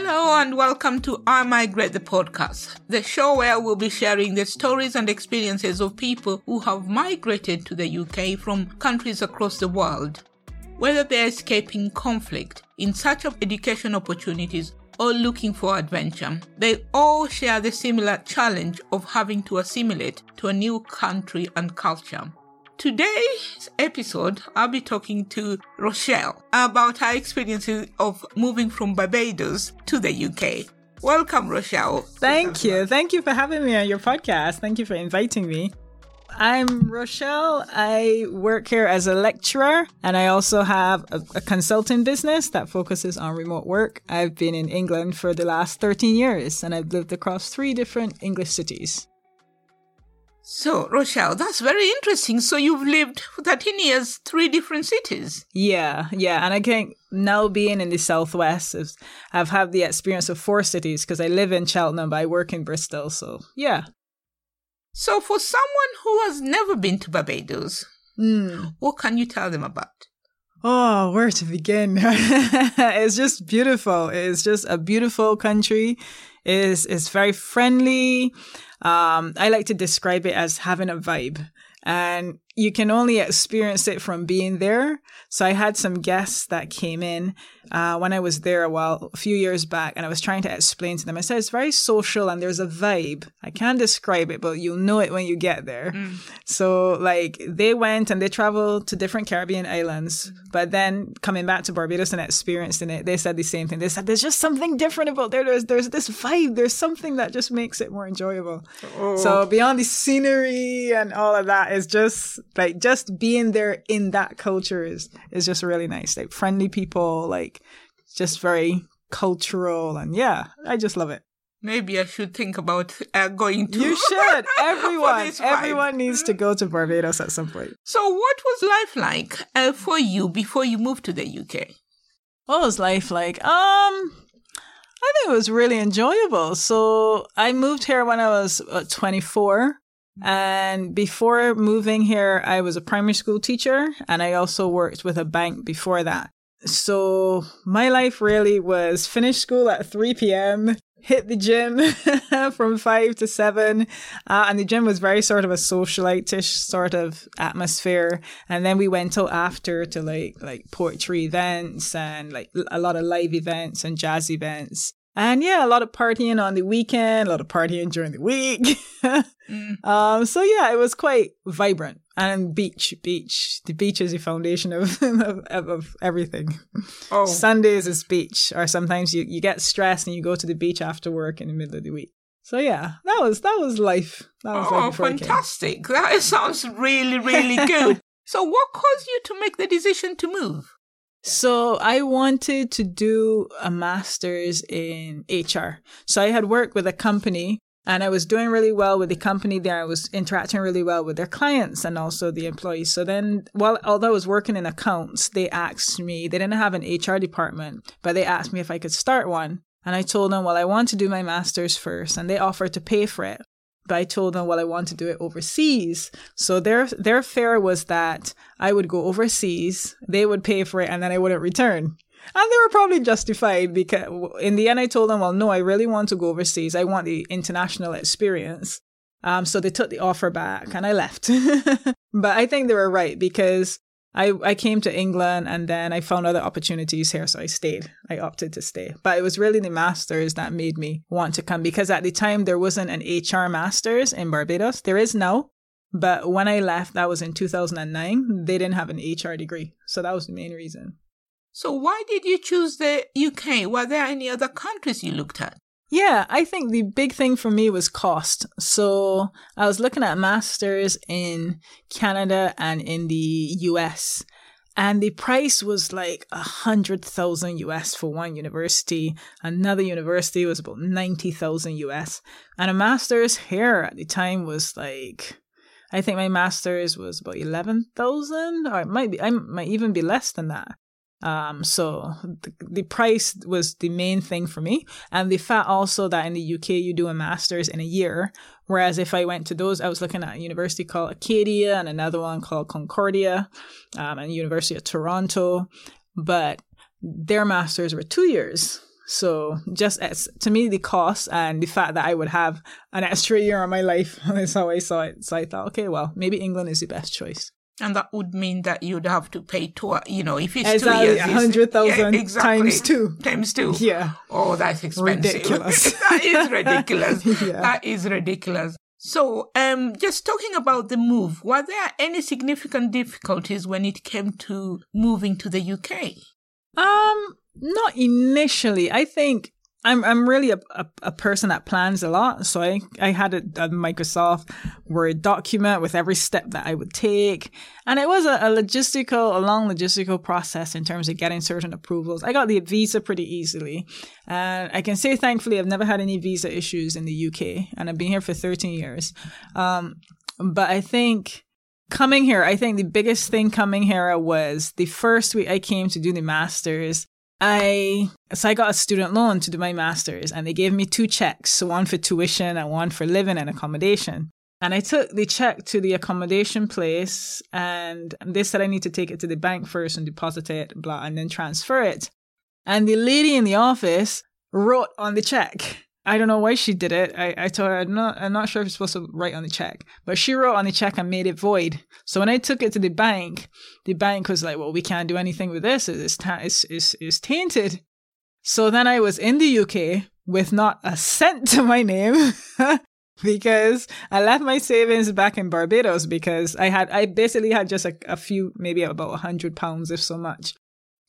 Hello and welcome to I Migrate the podcast, the show where we'll be sharing the stories and experiences of people who have migrated to the UK from countries across the world. Whether they're escaping conflict, in search of education opportunities, or looking for adventure, they all share the similar challenge of having to assimilate to a new country and culture. Today's episode, I'll be talking to Rochelle about her experiences of moving from Barbados to the UK. Welcome, Rochelle. Thank you. Thank you for having me on your podcast. Thank you for inviting me. I'm Rochelle. I work here as a lecturer and I also have a, a, consulting business that focuses on remote work. I've been in England for the last 13 years and I've lived across three different English cities. So, Rochelle, that's very interesting. So, you've lived for 13 years, three different cities. Yeah, yeah. And I think now being in the Southwest, I've had the experience of four cities because I live in Cheltenham, but I work in Bristol. So, yeah. So, for someone who has never been to Barbados, mm. what can you tell them about? Oh, where to begin? it's just beautiful. It's just a beautiful country. It's, it's very friendly. Um, I like to describe it as having a vibe. And you can only experience it from being there. So I had some guests that came in uh, when I was there a while, a few years back, and I was trying to explain to them. I said it's very social and there's a vibe. I can't describe it, but you'll know it when you get there. Mm. So like they went and they traveled to different Caribbean islands, but then coming back to Barbados and experiencing it, they said the same thing. They said there's just something different about there. There's there's this vibe. There's something that just makes it more enjoyable. Oh. So beyond the scenery and all of that is just like just being there in that culture is is just really nice. Like friendly people, like just very cultural, and yeah, I just love it. Maybe I should think about uh, going to. You should. Everyone, everyone needs to go to Barbados at some point. So, what was life like uh, for you before you moved to the UK? What was life like? Um, I think it was really enjoyable. So, I moved here when I was uh, 24. And before moving here, I was a primary school teacher and I also worked with a bank before that. So my life really was finish school at 3 p.m., hit the gym from 5 to 7. Uh, and the gym was very sort of a socialite-ish sort of atmosphere. And then we went out after to like, like poetry events and like a lot of live events and jazz events. And yeah, a lot of partying on the weekend, a lot of partying during the week. mm. um, so yeah, it was quite vibrant. And beach, beach. The beach is the foundation of of, of everything. Oh. Sundays is beach, or sometimes you, you get stressed and you go to the beach after work in the middle of the week. So yeah, that was that was life. That was oh, fantastic! That sounds really really good. so, what caused you to make the decision to move? So I wanted to do a master's in HR. So I had worked with a company and I was doing really well with the company there. I was interacting really well with their clients and also the employees. So then, while although I was working in accounts, they asked me, they didn't have an HR department, but they asked me if I could start one. And I told them, well, I want to do my master's first. And they offered to pay for it but I told them, well, I want to do it overseas. So their their fare was that I would go overseas, they would pay for it, and then I wouldn't return. And they were probably justified because in the end, I told them, well, no, I really want to go overseas. I want the international experience. Um, so they took the offer back and I left. but I think they were right because I, I came to England and then I found other opportunities here, so I stayed. I opted to stay. But it was really the masters that made me want to come because at the time there wasn't an HR masters in Barbados. There is now. But when I left, that was in 2009, they didn't have an HR degree. So that was the main reason. So why did you choose the UK? Were there any other countries you looked at? Yeah, I think the big thing for me was cost. So I was looking at masters in Canada and in the US. And the price was like a hundred thousand US for one university. Another university was about ninety thousand US. And a master's here at the time was like I think my master's was about eleven thousand, or it might be I might even be less than that. Um, so the, the, price was the main thing for me. And the fact also that in the UK you do a master's in a year. Whereas if I went to those, I was looking at a university called Acadia and another one called Concordia, um, and University of Toronto. But their masters were two years. So just as to me, the cost and the fact that I would have an extra year on my life is how I saw it. So I thought, okay, well, maybe England is the best choice. And that would mean that you'd have to pay two, you know, if it's Exactly, two years. 100,000 yeah, exactly. times two. Times two. Yeah. Oh, that's expensive. Ridiculous. that is ridiculous. Yeah. That is ridiculous. So, um, just talking about the move, were there any significant difficulties when it came to moving to the UK? Um, not initially. I think I'm I'm really a, a, a person that plans a lot. So I, I had a, a Microsoft Word document with every step that I would take. And it was a, a logistical, a long logistical process in terms of getting certain approvals. I got the visa pretty easily. And I can say thankfully I've never had any visa issues in the UK. And I've been here for 13 years. Um, but I think coming here, I think the biggest thing coming here was the first week I came to do the masters. I so I got a student loan to do my masters, and they gave me two checks, so one for tuition and one for living and accommodation. And I took the check to the accommodation place, and they said I need to take it to the bank first and deposit it, blah, and then transfer it. And the lady in the office wrote on the check. I don't know why she did it. I, I told her I'm not I'm not sure if you're supposed to write on the check. But she wrote on the check and made it void. So when I took it to the bank, the bank was like, Well, we can't do anything with this. It's ta- it's, it's, it's tainted. So then I was in the UK with not a cent to my name. because I left my savings back in Barbados because I had I basically had just a, a few maybe about a hundred pounds if so much.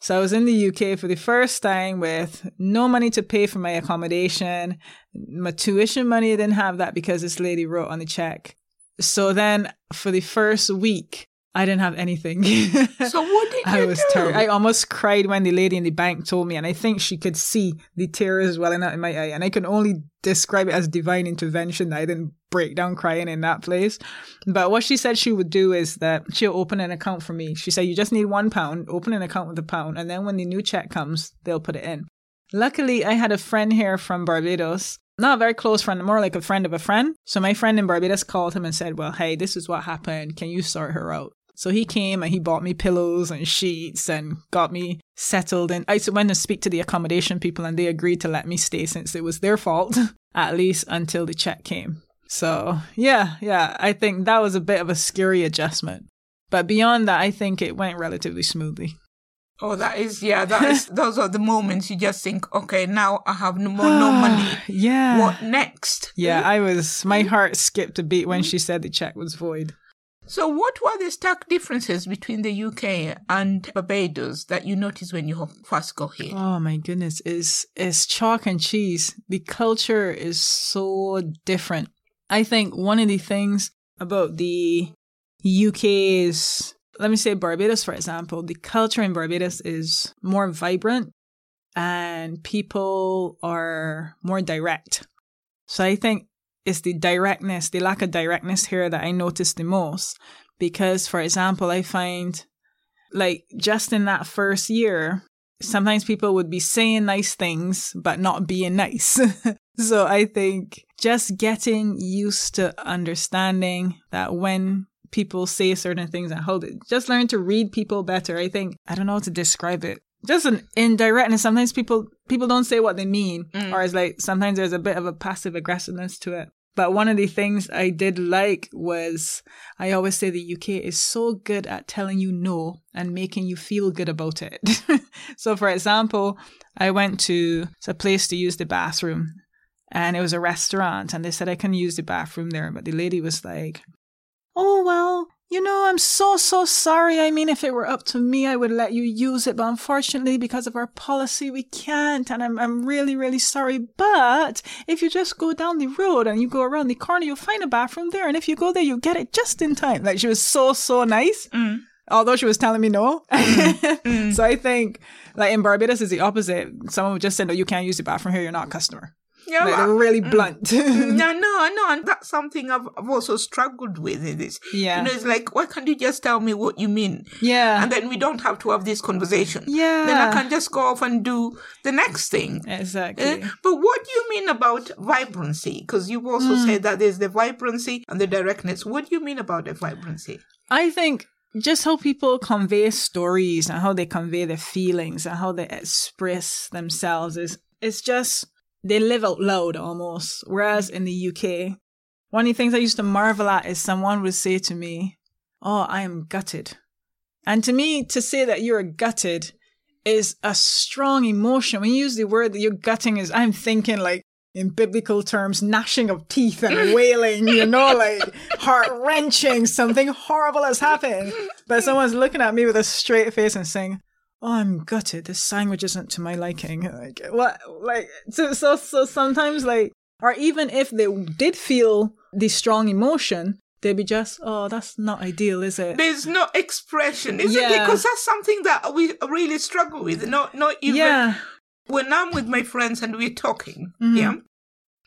So I was in the UK for the first time with no money to pay for my accommodation. My tuition money I didn't have that because this lady wrote on the check. So then for the first week, I didn't have anything. So what did you I was do? terrified. I almost cried when the lady in the bank told me, and I think she could see the tears welling out in my eye, and I can only describe it as divine intervention. that I didn't break down crying in that place. But what she said she would do is that she'll open an account for me. She said, "You just need one pound. Open an account with a pound, and then when the new check comes, they'll put it in." Luckily, I had a friend here from Barbados. Not a very close friend, more like a friend of a friend. So my friend in Barbados called him and said, Well, hey, this is what happened. Can you sort her out? So he came and he bought me pillows and sheets and got me settled. And I went to speak to the accommodation people and they agreed to let me stay since it was their fault, at least until the check came. So yeah, yeah, I think that was a bit of a scary adjustment. But beyond that, I think it went relatively smoothly. Oh, that is yeah. That is those are the moments you just think, okay, now I have no more no money. yeah. What next? Yeah, I was, my mm. heart skipped a beat when she said the check was void. So, what were the stark differences between the UK and Barbados that you noticed when you first got here? Oh my goodness, is is chalk and cheese. The culture is so different. I think one of the things about the UK is let me say Barbados for example, the culture in Barbados is more vibrant and people are more direct. So I think it's the directness, the lack of directness here that I notice the most. Because, for example, I find like just in that first year, sometimes people would be saying nice things, but not being nice. so I think just getting used to understanding that when people say certain things and hold it, just learn to read people better. I think, I don't know how to describe it. Just an indirectness. Sometimes people, people don't say what they mean, mm. or it's like sometimes there's a bit of a passive aggressiveness to it. But one of the things I did like was I always say the UK is so good at telling you no and making you feel good about it. so, for example, I went to a place to use the bathroom and it was a restaurant and they said I can use the bathroom there. But the lady was like, Oh, well, you know, I'm so, so sorry. I mean, if it were up to me, I would let you use it. But unfortunately, because of our policy, we can't. And I'm, I'm really, really sorry. But if you just go down the road and you go around the corner, you'll find a bathroom there. And if you go there, you'll get it just in time. Like she was so, so nice. Mm. Although she was telling me no. Mm. Mm. so I think like in Barbados is the opposite. Someone would just say, no, you can't use the bathroom here. You're not a customer. Yeah, Like, they're really blunt. no, no, no, and that's something I've, I've also struggled with. In this, Yeah. you know, it's like, why can't you just tell me what you mean? yeah. and then we don't have to have this conversation. Yeah. Then I can just go off and do the next thing. exactly. Eh, But what do you mean about vibrancy? Because you've also Hmm. said that there's the vibrancy and the directness. What do you mean about the vibrancy? I think just how people convey stories and how they convey their feelings and how they express themselves is it's just they live out loud almost. Whereas in the UK, one of the things I used to marvel at is someone would say to me, Oh, I am gutted. And to me, to say that you're gutted is a strong emotion. When you use the word that you're gutting is, I'm thinking like in biblical terms, gnashing of teeth and wailing, you know, like heart wrenching, something horrible has happened. But someone's looking at me with a straight face and saying, Oh, I'm gutted. This sandwich isn't to my liking. Like, what? Like, so, so, so sometimes, like, or even if they did feel the strong emotion, they'd be just, oh, that's not ideal, is it? There's no expression, is Yeah. it? Because that's something that we really struggle with. Not, not even yeah. when I'm with my friends and we're talking, Mhm. yeah.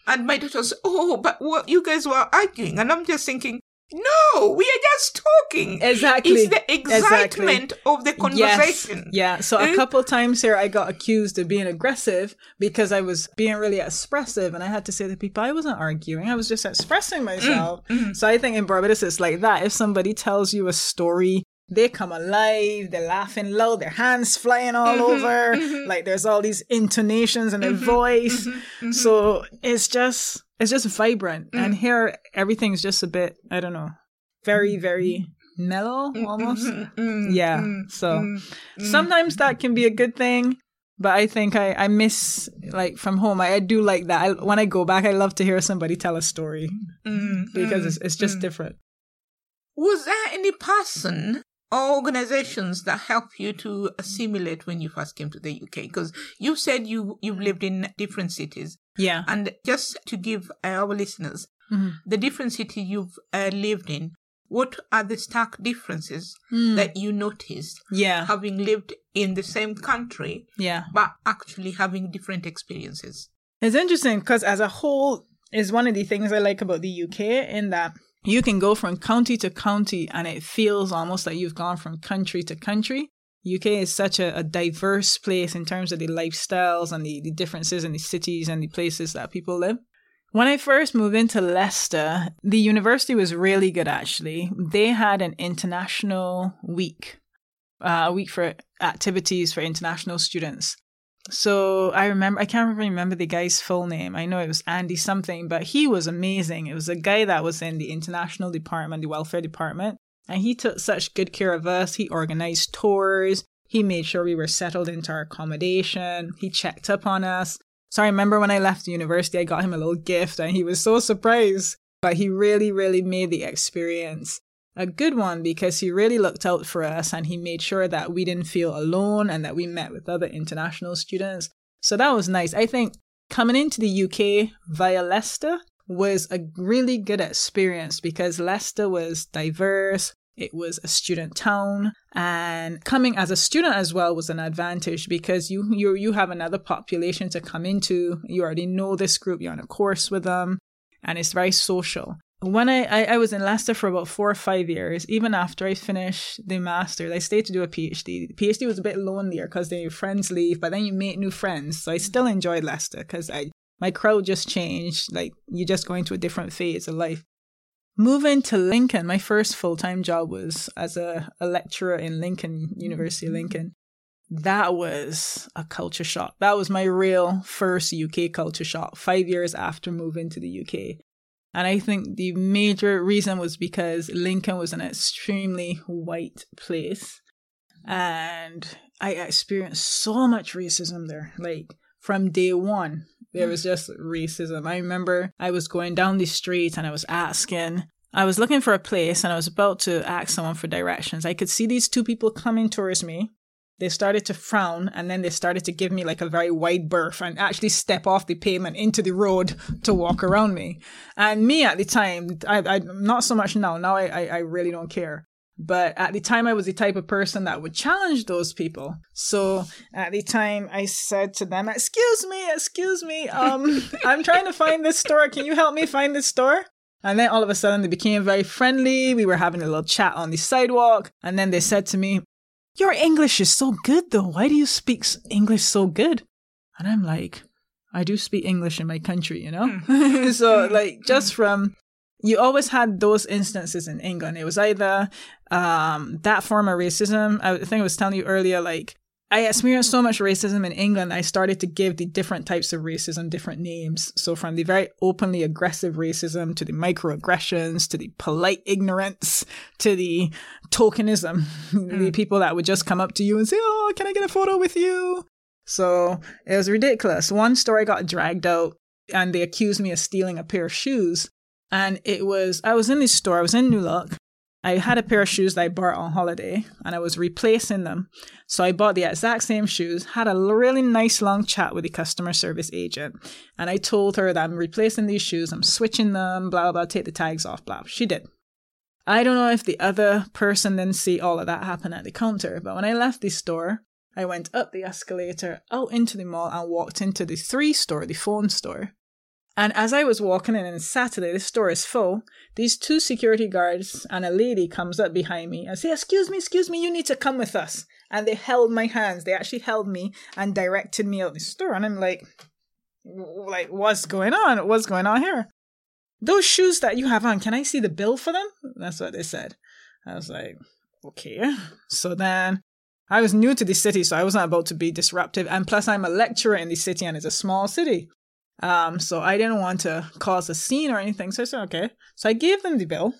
And my daughter says, "Oh, but what you guys were arguing," and I'm just thinking, "No, we are just talking. Exactly. It's the excitement of the conversation." Yes. Yeah. So a Eh? couple times here, I got accused of being aggressive because I was being really expressive, and I had to say to people, I wasn't arguing. I was just expressing myself. Mm-hmm. So I think in Barbados, it's like that. If somebody tells you a story. They come alive, they're laughing loud, their hands flying all Mm-hmm. over. Like there's all these intonations in their voice. Mm-hmm. So it's just it's just vibrant. Mm. And here everything's just a bit, I don't know, very, very mellow almost. Mm, Yeah. mm, So mm, sometimes that can be a good thing. But I think I, I miss like from home. I, I do like that. I, when I go back, I love to hear somebody tell a story mm, because mm. it's, it's just different. Was there any person organizations that help you to assimilate when you first came to the UK? Because you said you you've lived in different cities, Yeah. and just to give our listeners Mhm. the different cities you've uh, lived in, what are the stark differences Mm. that you noticed Yeah. having lived in the same country Yeah. but actually having different experiences? It's interesting because as a whole is one of the things I like about the UK in that you can go from county to county and it feels almost like you've gone from country to country. UK is such a, a diverse place in terms of the lifestyles and the, the differences in the cities and the places that people live. When I first moved into Leicester, the university was really good actually. They had an international week, uh, a week for activities for international students. So I remember, I can't remember the guy's full name. I know it was Andy something, but he was amazing. It was a guy that was in the international department, the welfare department, and he took such good care of us. He organized tours. He made sure we were settled into our accommodation. He checked up on us. So I remember when I left university, I got him a little gift and he was so surprised. But he really, really made the experience a good one because he really looked out for us and he made sure that we didn't feel alone and that we met with other international students. So that was nice. I think coming into the UK via Leicester was a really good experience because Leicester was diverse. It was a student town and coming as a student as well was an advantage because you you you have another population to come into. You already know this group, you're on a course with them and it's very social when I, I, I was in Leicester for about four or five years, even after I finished the master's, I stayed to do a PhD. The PhD was a bit lonelier because then your friends leave, but then you make new friends. So I still enjoyed Leicester because I my crowd just changed. Like you just going to a different phase of life. Moving to Lincoln, my first full time job was as a, a lecturer in Lincoln, University of Lincoln. That was a culture shock. That was my real first UK culture shock, five years after moving to the UK. And I think the major reason was because Lincoln was an extremely white place. And I experienced so much racism there. Like from day one, there was just racism. I remember I was going down the street and I was asking, I was looking for a place and I was about to ask someone for directions. I could see these two people coming towards me. They started to frown and then they started to give me like a very wide berth and actually step off the pavement into the road to walk around me. And me at the time, I, I not so much now. Now I, I, I really don't care. But at the time, I was the type of person that would challenge those people. So at the time, I said to them, "Excuse me, excuse me. Um, I'm trying to find this store. Can you help me find this store?" And then all of a sudden, they became very friendly. We were having a little chat on the sidewalk, and then they said to me, your English is so good though. Why do you speak English so good? And I'm like, I do speak English in my country, you know? Hmm. so hmm. like just hmm. from you always had those instances in England. It was either um that form of racism. I think I was telling you earlier, like I experienced so much racism in England, I started to give the different types of racism different names. So from the very openly aggressive racism to the microaggressions to the polite ignorance to the tokenism, mm. the people that would just come up to you and say, Oh, can I get a photo with you? So it was ridiculous. One story got dragged out and they accused me of stealing a pair of shoes. And it was, I was in this store, I was in New Look, I had a pair of shoes that I bought on holiday and I was replacing them. So I bought the exact same shoes, had a really nice long chat with the customer service agent. And I told her that I'm replacing these shoes, I'm switching them, blah, blah, take the tags off, blah. She did. I don't know if the other person didn't see all of that happen at the counter, but when I left the store, I went up the escalator, out into the mall, and walked into the Three store, the phone store. And as I was walking in, it's Saturday, the store is full, these two security guards and a lady comes up behind me and say, excuse me, excuse me, you need to come with us. And they held my hands. They actually held me and directed me out the store. And I'm like, like, what's going on? What's going on here? Those shoes that you have on, can I see the bill for them? That's what they said. I was like, okay. So then I was new to the city, so I wasn't about to be disruptive. And plus, I'm a lecturer in the city and it's a small city. Um, so I didn't want to cause a scene or anything. So I said, okay. So I gave them the bill.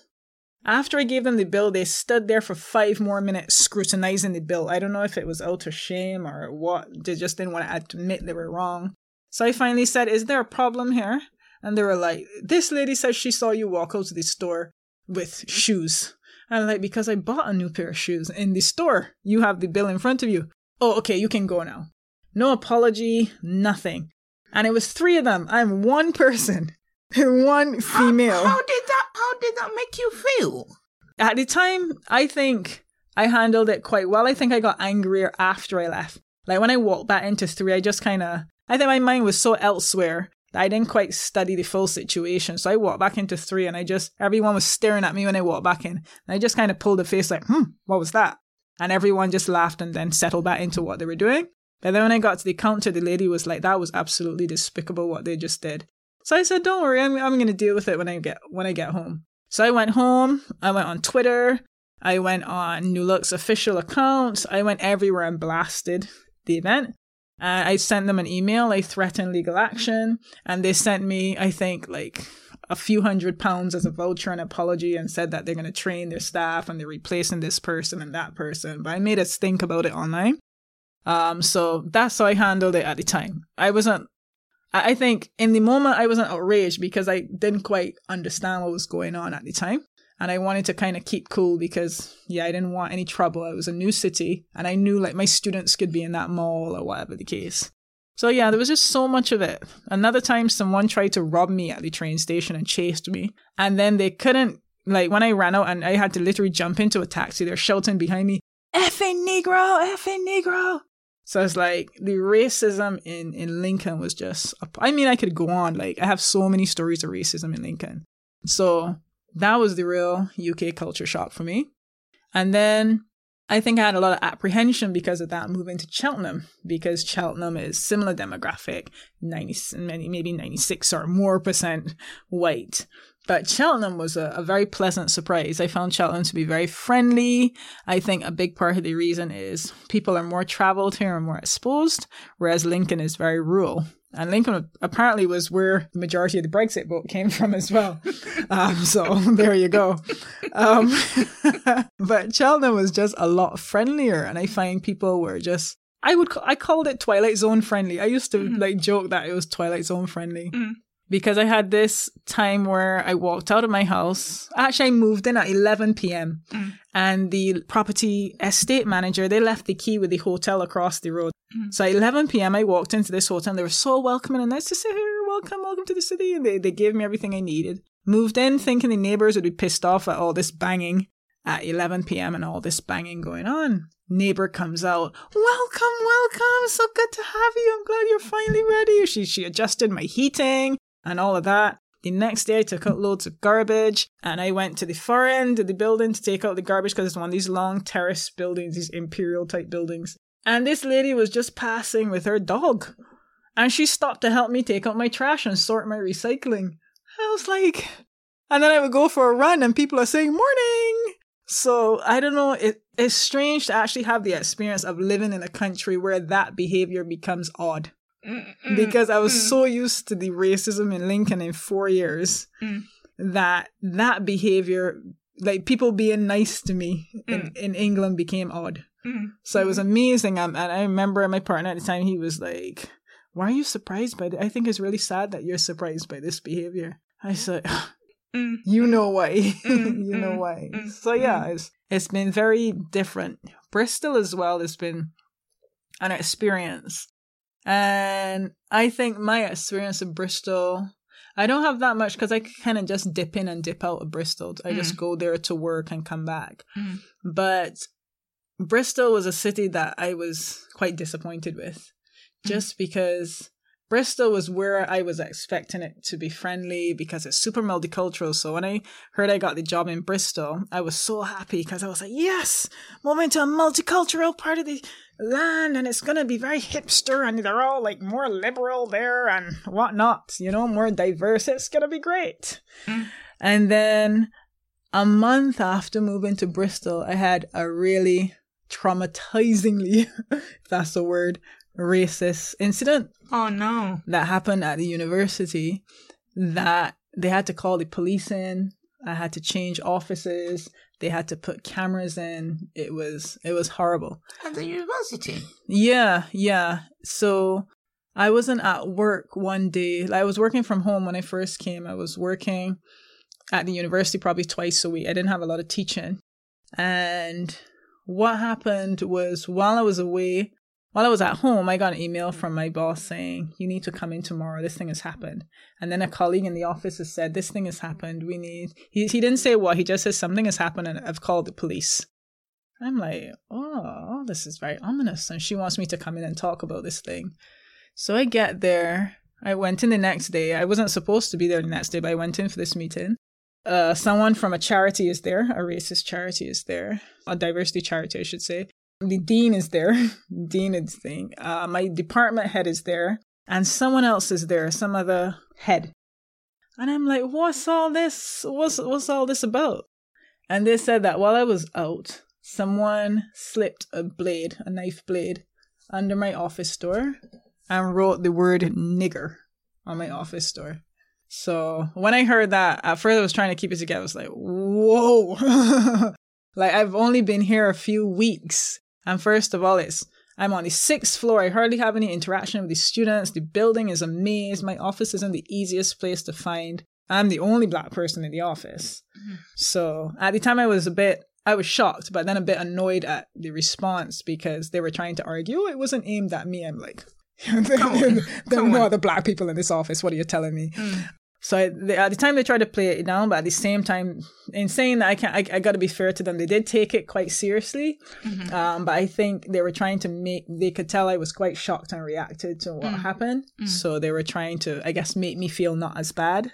After I gave them the bill, they stood there for five more minutes scrutinizing the bill. I don't know if it was out of shame or what. They just didn't want to admit they were wrong. So I finally said, Is there a problem here? And they were like, This lady says she saw you walk out of the store with shoes. And I'm like, Because I bought a new pair of shoes in the store. You have the bill in front of you. Oh, okay, you can go now. No apology, nothing and it was Three of them. I'm one person, one female. How, how did that? How did that make you feel? At the time, I think I handled it quite well. I think I got angrier after I left. Like when I walked back into Three, I just kind of, I think my mind was so elsewhere that I didn't quite study the full situation. So I walked back into three and I just, everyone was staring at me when I walked back in. And I just kind of pulled a face like, hmm, what was that? And everyone just laughed and then settled back into what they were doing. But then when I got to the counter, the lady was like, "That was absolutely despicable what they just did." So I said, "Don't worry, I'm I'm going to deal with it when I get when I get home." So I went home. I went on Twitter. I went on New Look's official account. I went everywhere and blasted the event. Uh, I sent them an email. I threatened legal action, and they sent me, I think, like a few hundred pounds as a voucher and apology, and said that they're going to train their staff and they're replacing this person and that person. But I made us think about it online. Um, so that's how I handled it at the time. I wasn't, I think in the moment I wasn't outraged because I didn't quite understand what was going on at the time. And I wanted to kind of keep cool because, yeah, I didn't want any trouble. It was a new city and I knew like my students could be in that mall or whatever the case. So yeah, there was just so much of it. Another time someone tried to rob me at the train station and chased me. And then they couldn't, like when I ran out and I had to literally jump into a taxi, they're shouting behind me, effing Negro, effing Negro. So it's like the racism in, in Lincoln was just, I mean, I could go on. Like, I have so many stories of racism in Lincoln. So that was the real UK culture shock for me. And then I think I had a lot of apprehension because of that moving to Cheltenham, because Cheltenham is similar demographic, 90, maybe 96 or more percent white. But Cheltenham was a, a, very pleasant surprise. I found Cheltenham to be very friendly. I think a big part of the reason is people are more traveled here and more exposed, whereas Lincoln is very rural. And Lincoln apparently was where the majority of the Brexit vote came from as well. Um, so there you go. Um, but Cheltenham was just a lot friendlier, and I find people were just. I would I called it Twilight Zone friendly. I used to mm-hmm. like joke that it was Twilight Zone friendly. Mm because I had this time where I walked out of my house. Actually, I moved in at 11 p.m. Mm. and the property estate manager, they left the key with the hotel across the road. Mm. So at 11 p.m., I walked into this hotel and they were so welcoming and nice to say, here, welcome, welcome to the city. And they, they gave me everything I needed. Moved in thinking the neighbors would be pissed off at all this banging at 11 p.m. and all this banging going on. Neighbor comes out, welcome, welcome, so good to have you. I'm glad you're finally ready. She, she adjusted my heating and all of that. The next day, I took out loads of garbage and I went to the far end of the building to take out the garbage because it's one of these long terrace buildings, these imperial type buildings. And this lady was just passing with her dog. And she stopped to help me take out my trash and sort my recycling. I was like, and then I would go for a run and people are saying, morning. So I don't know. It, it's strange to actually have the experience of living in a country where that behavior becomes odd. Mm-mm. Because I was Mm. so used to the racism in Lincoln in four years Mm. that that behavior, like people being nice to me in, in England, became odd. Mm. So it was amazing. Um, and I remember my partner at the time, he was like, Why are you surprised by it? I think it's really sad that you're surprised by this behavior. I said, Mm. You know why. Mm, you know mm, why. mm, So yeah, it's it's been very different. Bristol as well has been an experience. And I think my experience of Bristol, I don't have that much because I kind of just dip in and dip out of Bristol. I just go there to work and come back. Mm. But Bristol was a city that I was quite disappointed with just because Bristol was where I was expecting it to be friendly because it's super multicultural. So when I heard I got the job in Bristol, I was so happy because I was like, yes, moving to a multicultural part of the land and it's going to be very hipster and they're all like more liberal there and whatnot, you know, more diverse. It's going to be great. Mm. And then a month after moving to Bristol, I had a really traumatizingly, if that's the word, racist incident Oh no. that happened at the university that they had to call the police in. I had to change offices. They had to put cameras in. It was it was horrible. At the university. Yeah, yeah. So I wasn't at work one day. I was working from home when I first came. I was working at the university probably twice a week. I didn't have a lot of teaching. And what happened was while I was away, while I was at home, I got an email from my boss saying, You need to come in tomorrow. This thing has happened. And then a colleague in the office has said, This thing has happened. We need, he, he didn't say what, he just says, Something has happened and I've called the police. I'm like, Oh, this is very ominous. And she wants me to come in and talk about this thing. So I get there. I went in the next day. I wasn't supposed to be there the next day, but I went in for this meeting. Uh, someone from a charity is there, a racist charity is there, a diversity charity, I should say. The dean is there, dean is thing. Uh, my department head is there, and someone else is there, some other head. And I'm like, what's all this? What's what's all this about? And they said that while I was out, someone slipped a blade, a knife blade, under my office door and wrote the word nigger on my office door. So when I heard that, at first I was trying to keep it together. I was like, whoa. like I've only been here a few weeks. And first of all, it's I'm on the sixth floor. I hardly have any interaction with the students. The building is a maze. My office isn't the easiest place to find. I'm the only black person in the office. So at the time I was a bit I was shocked, but then a bit annoyed at the response because they were trying to argue oh, it wasn't aimed at me. I'm like, there on, there are no other black people in this office. What are you telling me? Mm. So I, they, at the time they tried to play it down, but at the same time, in saying that I can't, I, I got to be fair to them. They did take it quite seriously, Mhm. um, but I think they were trying to make. They could tell I was quite shocked and reacted to what Mm. happened. Mm. So they were trying to, I guess, make me feel not as bad.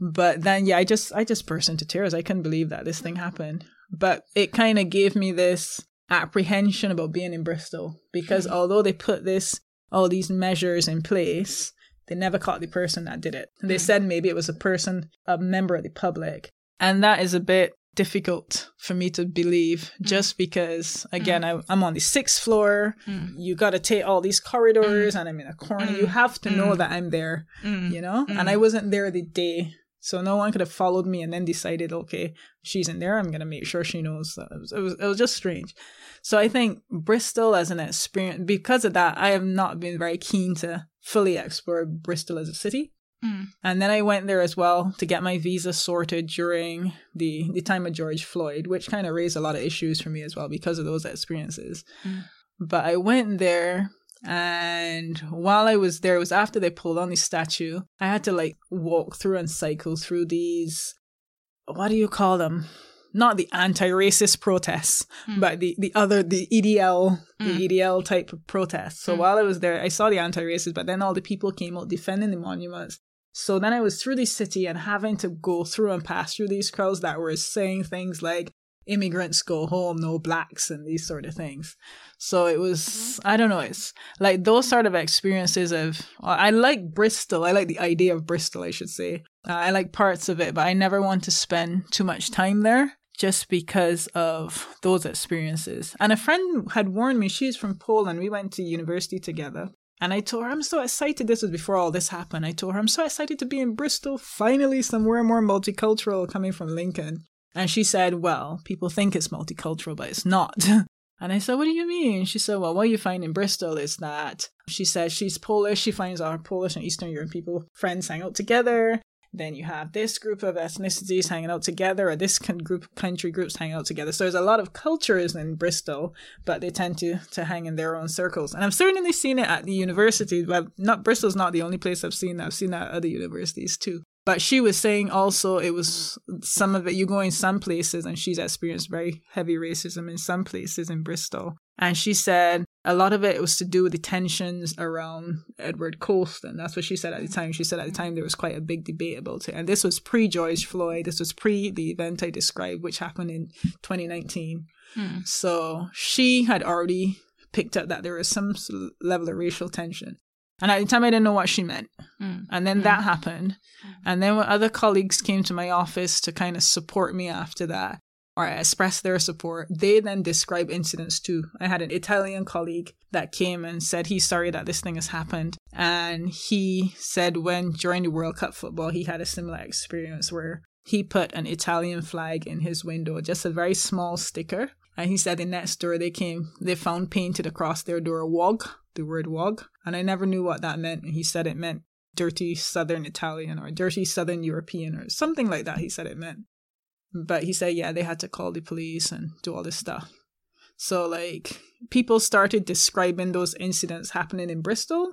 But then, yeah, I just, I just burst into tears. I couldn't believe that this thing happened. But it kind of gave me this apprehension about being in Bristol because although they put this, all these measures in place, they never caught the person that did it. They Mm. said maybe it was a person, a member of the public. And that is a bit difficult for me to believe hmm. just because, hmm. again, I, I'm on the sixth floor. Hmm. You got to take all these corridors and I'm in a corner. You have to know that I'm there, you know? And I wasn't there the day. So no one could have followed me and then decided, okay, she's in there. I'm going to make sure she knows. It, was, it, was, it was just strange. So I think Bristol as an experience, because of that, I have not been very keen to fully explore Bristol as a city. Mm. And then I went there as well to get my visa sorted during the, the time of George Floyd, which kind of raised a lot of issues for me as well because of those experiences. Mm. But I went there and while I was there, it was after they pulled on the statue. I had to like walk through and cycle through these, what do you call them? Not the anti-racist protests, Mm. but the, the other, the EDL, Mm. the EDL type of protests. So Mm. while I was there, I saw the anti-racist, but then all the people came out defending the monuments. So then I was through the city and having to go through and pass through these crowds that were saying things like, immigrants go home, no blacks, and these sort of things. So it was, I don't know, it's like those sort of experiences of, I like Bristol. I like the idea of Bristol, I should say. Uh, I like parts of it, but I never want to spend too much time there just because of those experiences. And a friend had warned me, she's from Poland. We went to university together. And I told her, I'm so excited. This was before all this happened. I told her, I'm so excited to be in Bristol. Finally, somewhere more multicultural coming from Lincoln. And she said, Well, people think it's multicultural, but it's not. And I said, What do you mean? She said, Well, what you find in Bristol is that she says she's Polish. She finds our Polish and Eastern European people, friends hang out together. Then you have this group of ethnicities hanging out together, or this group country groups hanging out together. So there's a lot of cultures in Bristol, but they tend to to hang in their own circles. And I've certainly seen it at the university. But not Bristol's not the only place I've seen that. I've seen that at other universities too. But she was saying also it was some of it, you go in some places, and she's experienced very heavy racism in some places in Bristol. And she said a lot of it was to do with the tensions around Edward Colston. That's what she said at the time. She said at the time there was quite a big debate about it. And this was pre George Floyd. This was pre the event I described, which happened in 2019. Mm. So she had already picked up that there was some level of racial tension. And at the time, I didn't know what she meant. Mm. And then mm. that happened. Mm. And then when other colleagues came to my office to kind of support me after that, or express their support, they then describe incidents too. I had an Italian colleague that came and said he's sorry that this thing has happened. And he said when during the World Cup football, he had a similar experience where he put an Italian flag in his window, just a very small sticker. And he said the next door they came, they found painted across their door WOG, the word WOG. And I never knew what that meant. And he said it meant dirty Southern Italian or dirty Southern European or something like that. He said it meant. But he said, yeah, they had to call the police and do all this stuff. So, like, people started describing those incidents happening in Bristol,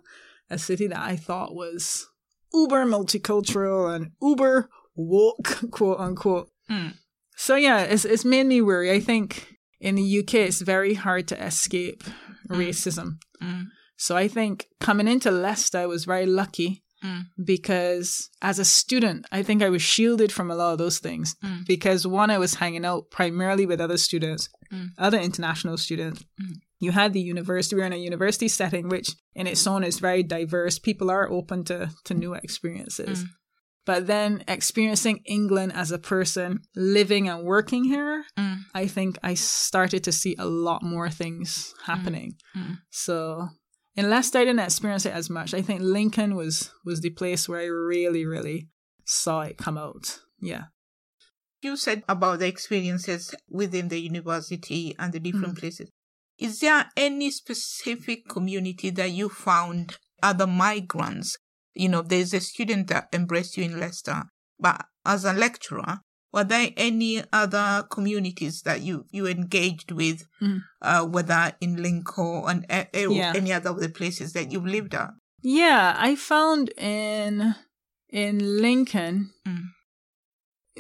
a city that I thought was uber multicultural and uber woke, quote unquote. Mm. So, yeah, it's, it's made me worry. I think in the UK, it's very hard to escape mm. racism. Mm. So I think coming into Leicester, I was very lucky mm. because as a student, I think I was shielded from a lot of those things mm. because one, I was hanging out primarily with other students, mm. other international students. Mm. You had the university, we are in a university setting, which in its own is very diverse. People are open to, to new experiences. Mm. But then experiencing England as a person living and working here. I think I started to see a lot more things happening. Mm. So unless I didn't experience it as much, I think Lincoln was was the place where I really, really saw it come out. Yeah. You said about the experiences within the university and the different mm. places. Is there any specific community that you found other migrants you know, there's a student that embraced you in Leicester, but as a lecturer, were there any other communities that you you engaged with, mm. uh, whether in Lincoln and uh, yeah. any other of the places that you've lived at? Yeah, I found in in Lincoln. Mm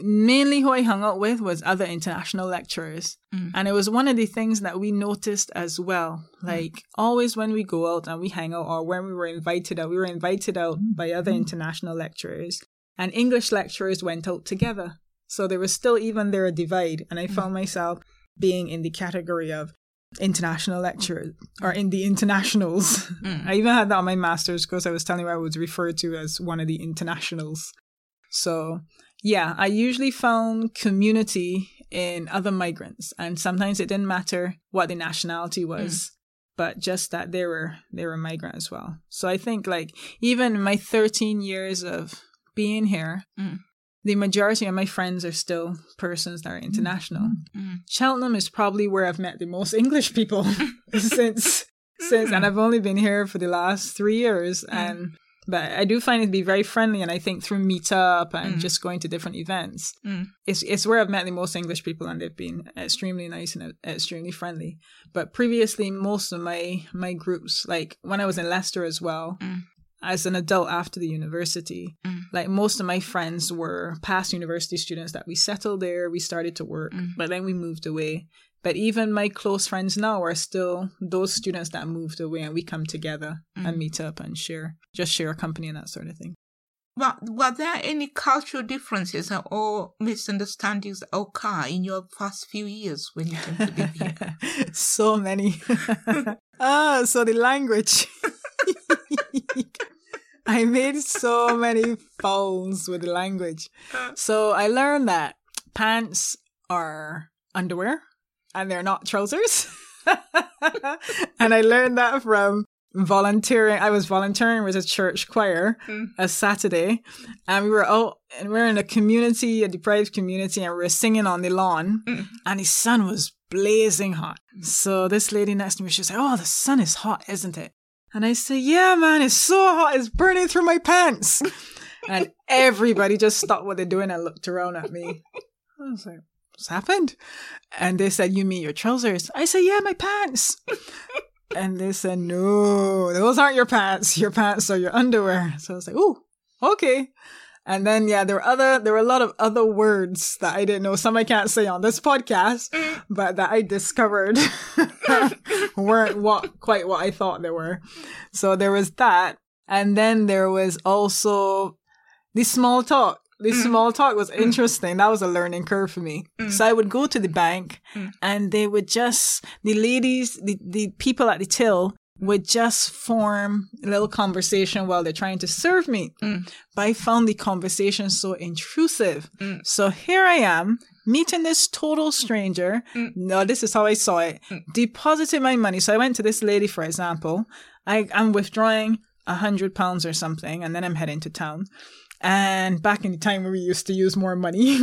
mainly who I hung out with was other international lecturers. Mm. And it was one of the things that we noticed as well. Mm. Like always when we go out and we hang out or when we were invited out, we were invited out by other mm. international lecturers. And English lecturers went out together. So there was still even there a divide. And I mm. found myself being in the category of international lecturers or in the internationals. Mm. I even had that on my master's because I was telling you I was referred to as one of the internationals. So yeah, I usually found community in other migrants, and sometimes it didn't matter what the nationality was. Mm. But just that they were they were migrant as well. So I think like even my 13 years of being here, mm the majority of my friends are still persons that are international. Mm-hmm. Cheltenham is probably where I've met the most English people since since and I've only been here for the last 3 years mm. and but I do find it to be very friendly, and I think through Meetup and mm. just going to different events, mm. it's it's where I've met the most English people, and they've been extremely nice and extremely friendly. But previously, most of my my groups, like when I was in Leicester as well, mm. As an adult after the university, mm. like most of my friends were past university students that we settled there, we started to work, mm. but then we moved away. But even my close friends now are still those students that moved away and we come together mm. and meet up and share, just share a company and that sort of thing. But were there any cultural differences or misunderstandings occur in your first few years when you came to live here? so many. ah, so the language. I made so many fouls with the language. So I learned that pants are underwear and they're not trousers. and I learned that from volunteering. I was volunteering with a church choir Mm. a Saturday, and we were out and we are in a community, a deprived community, and we were singing on the lawn, Mm. and the sun was blazing hot. So this lady next to me, she said, "Oh, the sun is hot, isn't it?" And I say, "Yeah, man, it's so hot, it's burning through my pants." and everybody just stopped what they're doing and looked around at me. I was like, "What's happened?" And they said, "You mean your trousers?" I said, "Yeah, my pants." And they said, no, those aren't your pants. Your pants are your underwear. So I was like, oh, okay. And then, yeah, there were other, there were a lot of other words that I didn't know. Some I can't say on this podcast, mm. but that I discovered weren't what, quite what I thought they were. So there was that. And then there was also the small talk. The mm. small talk was mm. interesting. That was a learning curve for me. So I would go to the bank and they would just, the ladies, the, the people at the till would just form a little conversation while they're trying to serve me. Mm. But I found the conversation so intrusive. Mm. So here I am meeting this total stranger. Mm. No, this is how I saw it. Deposited my money. So I went to this lady, for example. I, I'm withdrawing a hundred pounds or something, and then I'm heading to town. And back in the time when we used to use more money,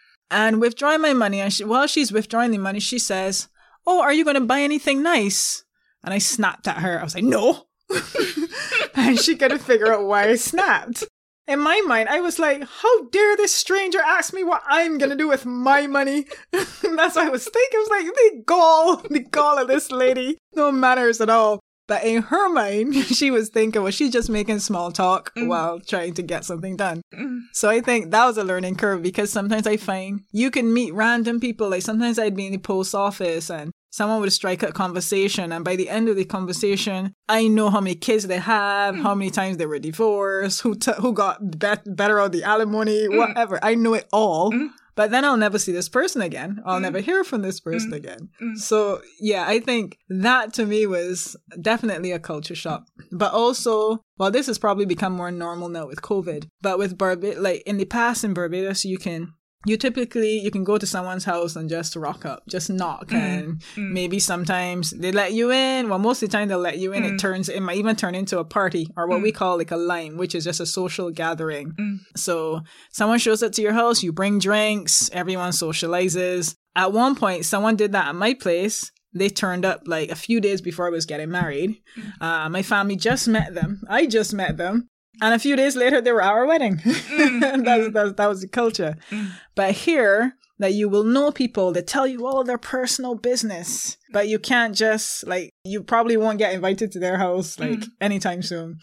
and withdrawing my money, and she, while she's withdrawing the money, she says, "Oh, are you going to buy anything nice?" And I snapped at her. I was like, "No," and she couldn't figure out why I snapped. In my mind, I was like, "How dare this stranger ask me what I'm gonna do with my money?" that's what I was thinking. I was like, "The gall, the gall of this lady, no manners at all." But in her mind, she was thinking, well, she's just making small talk mm. while trying to get something done. Mm. So I think that was a learning curve because sometimes I find you can meet random people. Like sometimes I'd be in the post office and someone would strike a conversation. And by the end of the conversation, I know how many kids they have, how many times they were divorced, who, t- who got bet- better on the alimony, mm. whatever. I know it all. Mm. But then I'll never see this person again. I'll mm. never hear from this person again. So yeah, I think that to me was definitely a culture shock. But also, well, this has probably become more normal now with COVID. But with Barbados, like in the past in Barbados, you can you typically you can go to someone's house and just rock up, just knock, mm, and mm. maybe sometimes they let you in. Well, most of the time they'll let you in. It mm. turns it might even turn into a party or what we call like a lime, which is just a social gathering. So someone shows up to your house, you bring drinks, everyone socializes. At one point, someone did that at my place. They turned up like a few days before I was getting married. Uh, my family just met them. I just met them. And a few days later, they were our wedding. Mm, that's, that's, mm. that was the culture. Mm. But here, that you will know people that tell you all their personal business, but you can't just like you probably won't get invited to their house like anytime soon.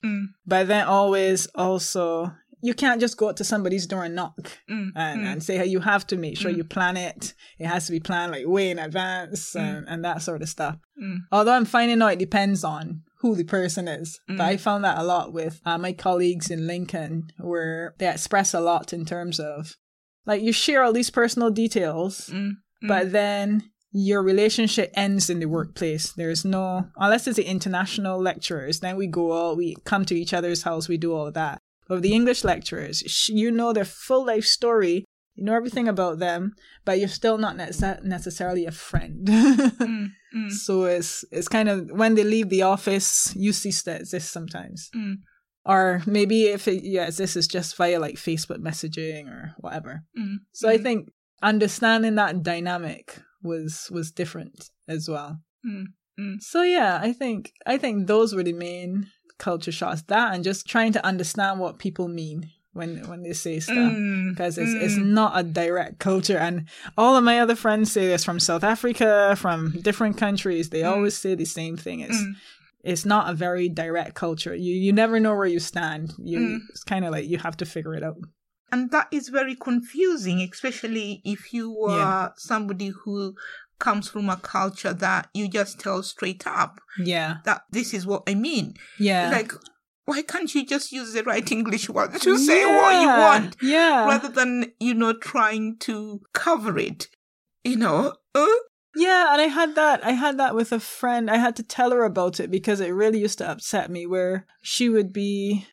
But then always also you can't just go up to somebody's door and knock mm, and, mm. and say hey, you have to make sure mm. you plan it. It has to be planned like way in advance and, and that sort of stuff. Although I'm finding out it depends on who the person is. But I found that a lot with uh, my colleagues in Lincoln, where they express a lot in terms of like you share all these personal details, but then your relationship ends in the workplace. There's no, unless it's the international lecturers, then we go all, we come to each other's house, we do all that. With the English lecturers, you know their full life story, you know everything about them, but you're still not nece- necessarily a friend. Mm, mm. So it's it's kind of when they leave the office, you cease to exist sometimes. Mm. Or maybe if it, yeah, this is just via like Facebook messaging or whatever. So I think understanding that dynamic was was different as well. So yeah, I think I think those were the main culture shocks. That and just trying to understand what people mean when when they say stuff mm, because it's it's mm. not a direct culture. And all of my other friends say this from South Africa, from different countries. They mm. always say the same thing. It's it's not a very direct culture. You you never know where you stand. You it's kind of like you have to figure it out. And that is very confusing, especially if you are Yeah. somebody who comes from a culture that you just tell straight up Yeah, that this is what I mean. yeah. Like, why can't you just use the right English words to say what you want Yeah. rather than, you know, trying to cover it? You know? Uh? Yeah, and I had that. I had that with a friend. I had to tell her about it because it really used to upset me. Where she would be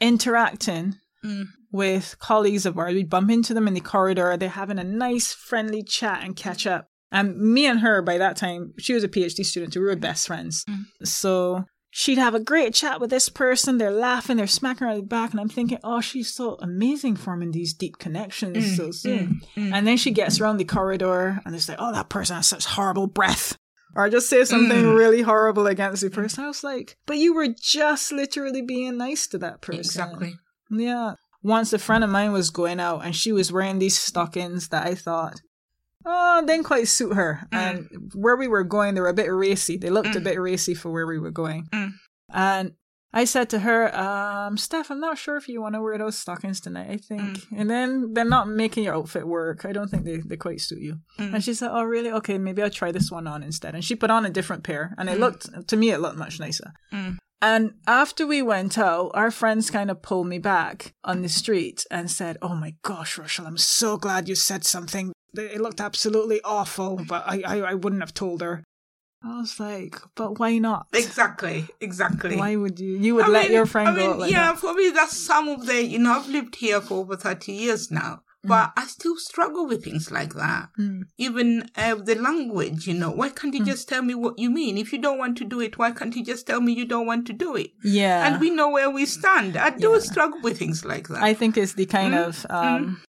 interacting Mm. with colleagues of ours. We'd bump into them in the corridor. They're having a nice, friendly chat and catch up. And me and her, by that time, she was a PhD student. so We were best friends. Mm. So she'd have a great chat with this person. They're laughing, they're smacking her on the back. And I'm thinking, oh, she's so amazing forming these deep connections Mm, so soon. mm. And then she gets around the corridor and it's like, oh, that person has such horrible breath. Or just say something Mm. really horrible against the person. I was like, but you were just literally being nice to that person. Exactly. Yeah. Once a friend of mine was going out and she was wearing these stockings that I thought, oh, didn't quite suit her. Mm. And where we were going, they were a bit racy. They looked a Mm. bit racy for where we were going. Mm. And I said to her, um, Steph, I'm not sure if you want to wear those stockings tonight. I think. Mm. And then they're not making your outfit work. I don't think they, they quite suit you. Mm. And she said, Oh, really? Okay, maybe I'll try this one on instead. And she put on a different pair. And it Mm. looked, to me, it looked much nicer. And after we went out, our friends kind of pulled me back on the street and said, Oh my gosh, Rochelle, I'm so glad you said something. It looked absolutely awful, but I, I, I wouldn't have told her. I was like, But why not? Exactly. Exactly. Why would you? You would I let mean- your friend I mean, out like yeah, that. for me, that's some of the, you know, I've lived here for over 30 years now, but I still struggle with things like that. Mm. Even uh, the language, you know, why can't you just tell me what you mean? If you don't want to do it, why can't you just tell me you don't want to do it? Yeah. And we know where we stand. I do Yeah. struggle with things like that. I think it's the kind Mm, of um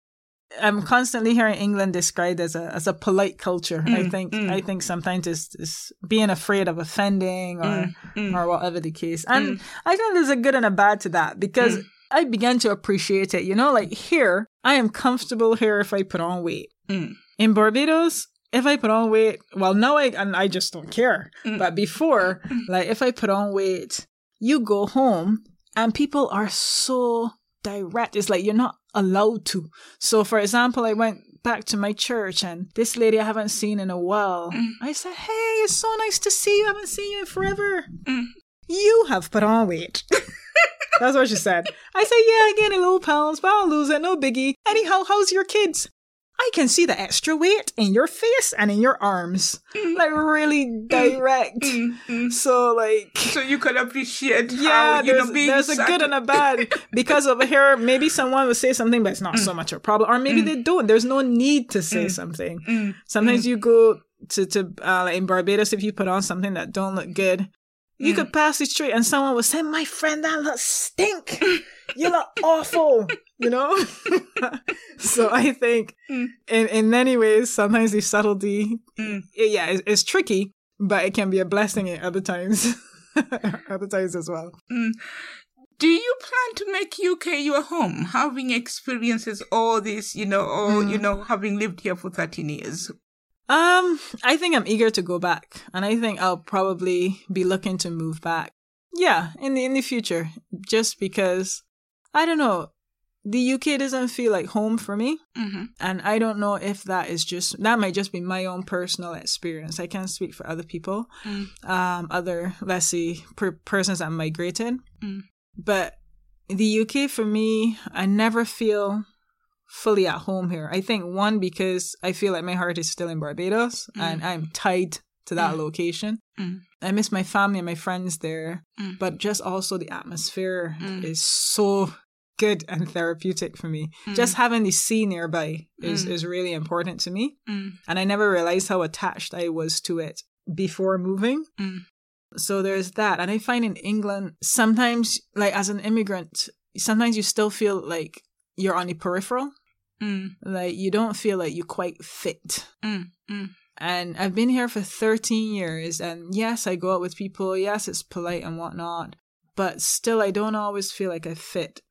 I'm constantly hearing England described as a as a polite culture. I Mm, think mm. I think sometimes it's, it's being afraid of offending or Mm, mm. or whatever the case. And I think there's a good and a bad to that because Mm. I began to appreciate it. You know, like here, I am comfortable here if I put on weight. Mm. In Barbados, if I put on weight, well, now I and I just don't care. Mm. But before, like if I put on weight, you go home and people are so direct. It's like you're not allowed to. So, for example, I went back to my church and this lady I haven't seen in a while. Mm. I said, "Hey, it's so nice to see you. I haven't seen you in forever. Mm. You have put on weight." That's what she said. I said, "Yeah, I gained a little pounds, but I'll lose it. No biggie. Anyhow, how's your kids?" I can see the extra weight in your face and in your arms. Like really direct. Mm, mm. So like So you can appreciate yeah, how, there's, know, there's a good and a bad. Because over here, maybe someone will say something, but it's not so much a problem. Or maybe they don't. There's no need to say something. Mm, Sometimes you go to, to uh, like in Barbados, if you put on something that don't look good, you Mm. could pass the street and someone would say, my friend, that looks stink. you look awful, you know? so I think Mm. in, in many ways, sometimes the subtlety, Mm. yeah, it's, it's tricky, but it can be a blessing at other times. other times as well. Do you plan to make UK your home, having experiences all this, you know, or, you know, having lived here for 13 years? Um, I think I'm eager to go back, and I think I'll probably be looking to move back. Yeah, in the in the future, just because I don't know, the UK doesn't feel like home for me, Mm-hmm. and I don't know if that is just that might just be my own personal experience. I can't speak for other people, Mm. um, other let's say per- persons that migrated, Mm. but the UK for me, I never feel fully at home here. I think one because I feel like my heart is still in Barbados and I'm tied to that location. Mm. I miss my family and my friends there, Mm. but just also the atmosphere Mm. is so good and therapeutic for me. Just having the sea nearby is, is really important to me. Mm. And I never realized how attached I was to it before moving. Mm. So there's that. And I find in England, sometimes, like as an immigrant, sometimes you still feel like you're on the peripheral. Mm. Like you don't feel like you quite fit. Mm. Mm. And I've been here for 13 years. And yes, I go out with people. Yes, it's polite and whatnot. But still, I don't always feel like I fit.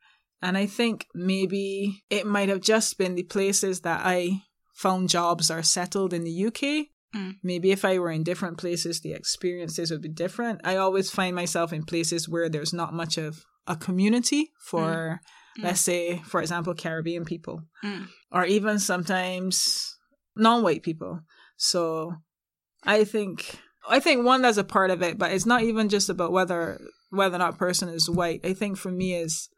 And I think maybe it might have just been the places that I found jobs are settled in the UK. Mm. Maybe if I were in different places, the experiences would be different. I always find myself in places where there's not much of a community for, let's say, for example, Caribbean people Mm. or even sometimes non-white people. So I think I think one that's a part of it, but it's not even just about whether whether or not person is white. I think for me is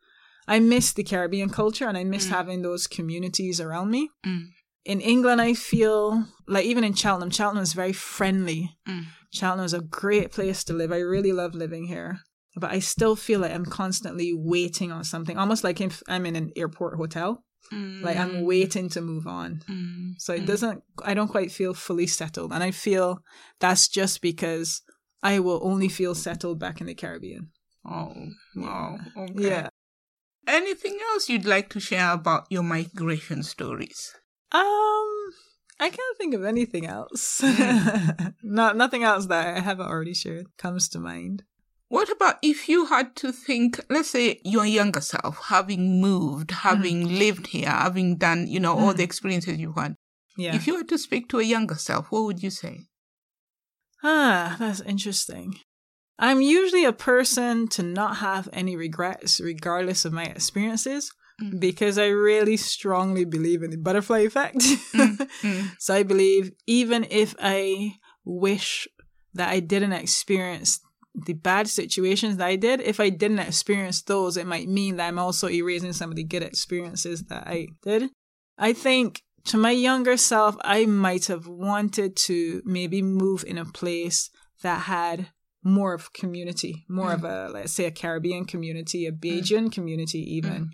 I miss the Caribbean culture and I miss having those communities around me. Mm. In England, I feel like even in Cheltenham, Cheltenham is very friendly. Mm. Cheltenham is a great place to live. I really love living here. But I still feel like I'm constantly waiting on something, almost like if I'm in an airport hotel. Mm. Like I'm waiting to move on. Mm. So it doesn't, I don't quite feel fully settled. And I feel that's just because I will only feel settled back in the Caribbean. Oh, wow. Okay. Yeah. Anything else you'd like to share about your migration stories? Um, I can't think of anything else. Not nothing else that I haven't already shared comes to mind. What about if you had to think, let's say your younger self, having moved, having lived here, having done, you know, all the experiences you had. Yeah. If you had to speak to a younger self, what would you say? Ah, that's interesting. I'm usually a person to not have any regrets, regardless of my experiences, Mm. because I really strongly believe in the butterfly effect. Mm. so I believe even if I wish that I didn't experience the bad situations that I did, if I didn't experience those, it might mean that I'm also erasing some of the good experiences that I did. I think to my younger self, I might have wanted to maybe move in a place that had more of community, more of mm. a, let's say, a Caribbean community, a mm. Bajan community, even. Mm.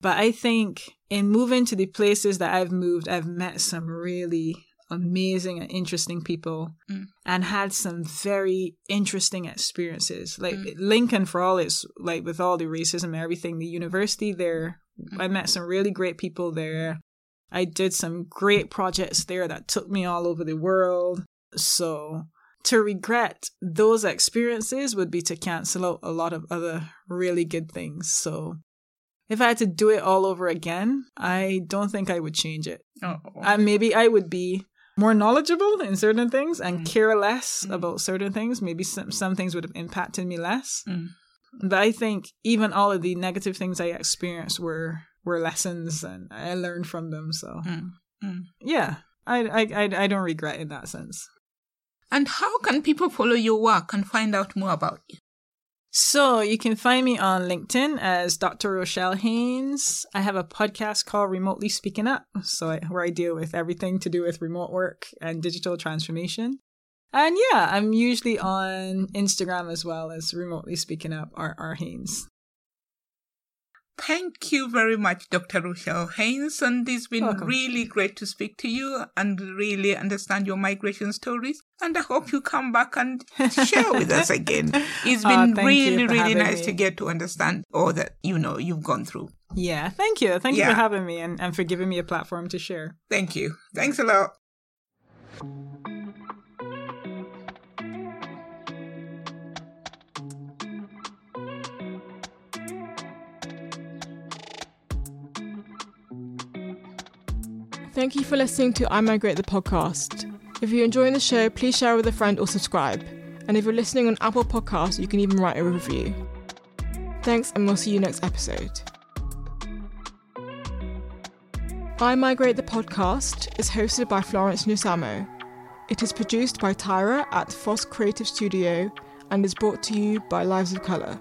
But I think in moving to the places that I've moved, I've met some really amazing and interesting people Mm. and had some very interesting experiences. Like Lincoln, for all its, like with all the racism and everything, the university there, I met some really great people there. I did some great projects there that took me all over the world. So to regret those experiences would be to cancel out a lot of other really good things. So if I had to do it all over again, I don't think I would change it. Oh, Uh, maybe I would be more knowledgeable in certain things and Mm. care less Mm. about certain things. Maybe some, some things would have impacted me less. Mm. But I think even all of the negative things I experienced were were lessons and I learned from them. So Mm. Mm. yeah, I, I I I don't regret in that sense. And how can people follow your work and find out more about you? So you can find me on LinkedIn as Dr. Rochelle Haynes. I have a podcast called Remotely Speaking Up, so I, where I deal with everything to do with remote work and digital transformation. And yeah, I'm usually on Instagram as well as Remotely Speaking Up, R. R. Haynes. Thank you very much, Dr. Rochelle Haynes. And it's been Welcome. really great to speak to you and really understand your migration stories. And I hope you come back and share with us again. It's ah, been thank you really, really nice me. to get to understand all that, you know, you've gone through. Yeah, thank you. Thank you for having me and, and for giving me a platform to share. Thank you. Thanks a lot. Thank you for listening to I Migrate the podcast. If you're enjoying the show, please share with a friend or subscribe. And if you're listening on Apple Podcasts, you can even write a review. Thanks, and we'll see you next episode. I Migrate the podcast is hosted by Florence Nyasamo. It is produced by Tyra at Foss Creative Studio and is brought to you by Lives of Colour.